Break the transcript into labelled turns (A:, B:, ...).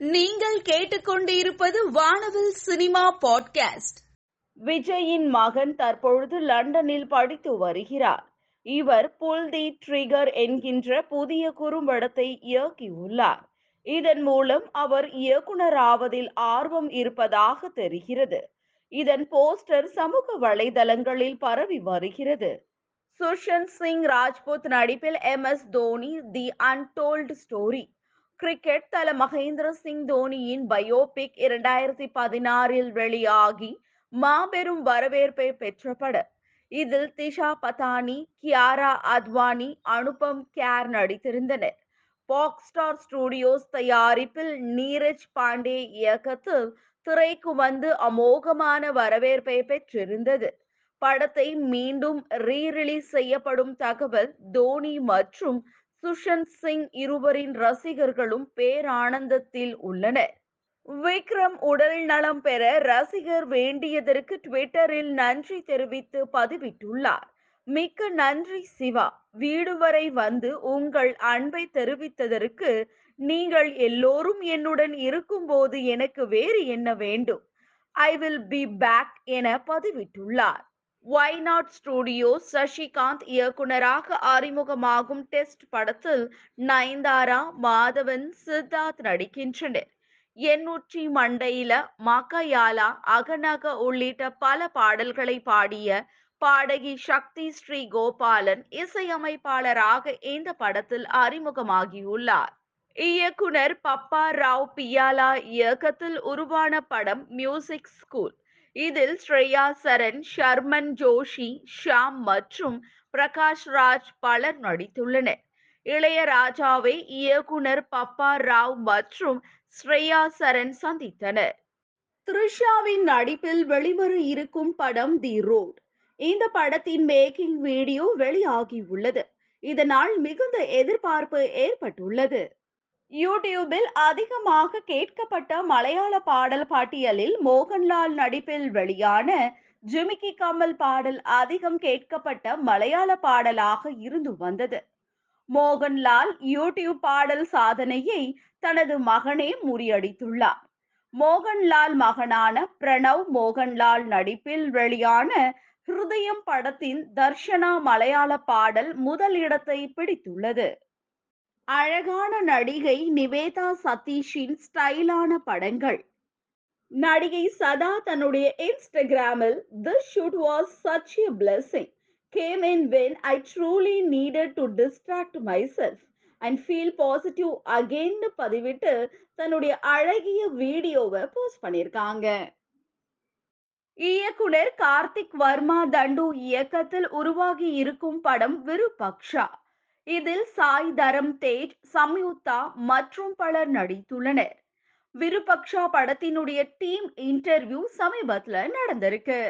A: நீங்கள் கேட்டுக்கொண்டிருப்பது வானவில் சினிமா பாட்காஸ்ட்.
B: விஜயின் மகன் தற்பொழுது லண்டனில் படித்து வருகிறார். இவர் புல் தி ட்ரிகர் என்கின்ற புதிய குறும்படத்தை இயக்கியுள்ளார். இதன் மூலம் அவர் இயக்குனராவதில் ஆர்வம் இருப்பதாக தெரிகிறது. இதன் போஸ்டர் சமூக வலைதளங்களில் பரவி வருகிறது. சுஷந்த் சிங் ராஜ்புத் நடிப்பில் M S Dhoni the untold story. Cricket தல மகேந்திர சிங் தோனியின் பயோபிக் இரண்டாயிரத்தி பதினாறில் வெளியாகி மாபெரும் வரவேற்பை பெற்ற படம் இதில் திஷா பதானி கியாரா அத்வானி அனுபம் கேர் நடித்திருந்தனர். பாக் ஸ்டார் ஸ்டுடியோஸ் தயாரிப்பில் நீரஜ் பாண்டே இயக்கத்தில் திரைக்கு வந்து அமோகமான வரவேற்பை பெற்றிருந்தது. படத்தை மீண்டும் ரீரிலீஸ் செய்யப்படும் தகவல் தோனி மற்றும் சுஷந்த் சிங் இருவரின் ரசிகர்களும் பேரானந்தத்தில் உள்ளனர். விக்ரம் உடல் நலம் பெற ரசிகர் வேண்டியதற்கு ட்விட்டரில் நன்றி தெரிவித்து பதிவிட்டுள்ளார். மிக்க நன்றி சிவா. வீடு வரை வந்து உங்கள் அன்பை தெரிவித்ததற்கு நீங்கள் எல்லோரும் என்னுடன் இருக்கும்போது எனக்கு வேறு என்ன வேண்டும்? ஐ வில் பி பேக் என பதிவிட்டுள்ளார். ஒய் நாட் ஸ்டுடியோ சசிகாந்த் இயக்குனராக அறிமுகமாகும் டெஸ்ட் படத்தில் நயன்தாரா மாதவன் சித்தார்த் நடிக்கின்றனர். எண்ணூற்றி மண்டையில மகயாலா அகநக உள்ளிட்ட பல பாடல்களை பாடிய பாடகி சக்தி ஸ்ரீ கோபாலன் இசையமைப்பாளராக இந்த படத்தில் அறிமுகமாகியுள்ளார். இயக்குனர் பப்பா ராவ் பியாலா இயக்கத்தில் உருவான படம் மியூசிக் ஸ்கூல் இதில் ஸ்ரேயா சரண் ஷர்மன் ஜோஷி ஷாம் மற்றும் பிரகாஷ் ராஜ் பலர் நடித்துள்ளனர். இளையராஜாவை இயக்குனர் பப்பா ராவ் மற்றும் ஸ்ரேயா சரண் சந்தித்தனர். த்ரிஷாவின் நடிப்பில் வெளிவர இருக்கும் படம் தி ரோட். இந்த படத்தின் மேக்கிங் வீடியோ வெளியாகியுள்ளது. இதனால் மிகுந்த எதிர்பார்ப்பு ஏற்பட்டுள்ளது. யூடியூபில் அதிகமாக கேட்கப்பட்ட மலையாள பாடல் பட்டியலில் மோகன்லால் நடிப்பில் வெளியான ஜிமிக்கி கமல் பாடல் அதிகம் கேட்கப்பட்ட மலையாள பாடலாக இருந்து வந்தது. மோகன்லால் யூடியூப் பாடல் சாதனையை தனது மகனே முறியடித்துள்ளார். மோகன்லால் மகனான பிரணவ் மோகன்லால் நடிப்பில் வெளியான ஹிருதயம் படத்தின் தர்ஷனா மலையாள பாடல் முதல் இடத்தை பிடித்துள்ளது. அழகான நடிகை நிவேதா சதீஷின் ஸ்டைலான படங்கள். நடிகை சதா தன்னுடைய இன்ஸ்டாகிராமில் this shoot was such a blessing came in when I truly needed to distract myself and feel positive அகெயின்னு பதிவிட்டு தன்னுடைய அழகிய வீடியோவை போஸ்ட் பண்ணியிருக்காங்க. இயக்குனர் கார்த்திக் வர்மா தண்டு இயக்கத்தில் உருவாகி இருக்கும் படம் விருபக்ஷா இதில் சாய் தரம் தேஜ் சம்யுக்தா மற்றும் பலர் நடித்துள்ளனர். விருபக்ஷா படத்தினுடைய டீம் இன்டர்வியூ சமீபத்துல நடந்திருக்கு.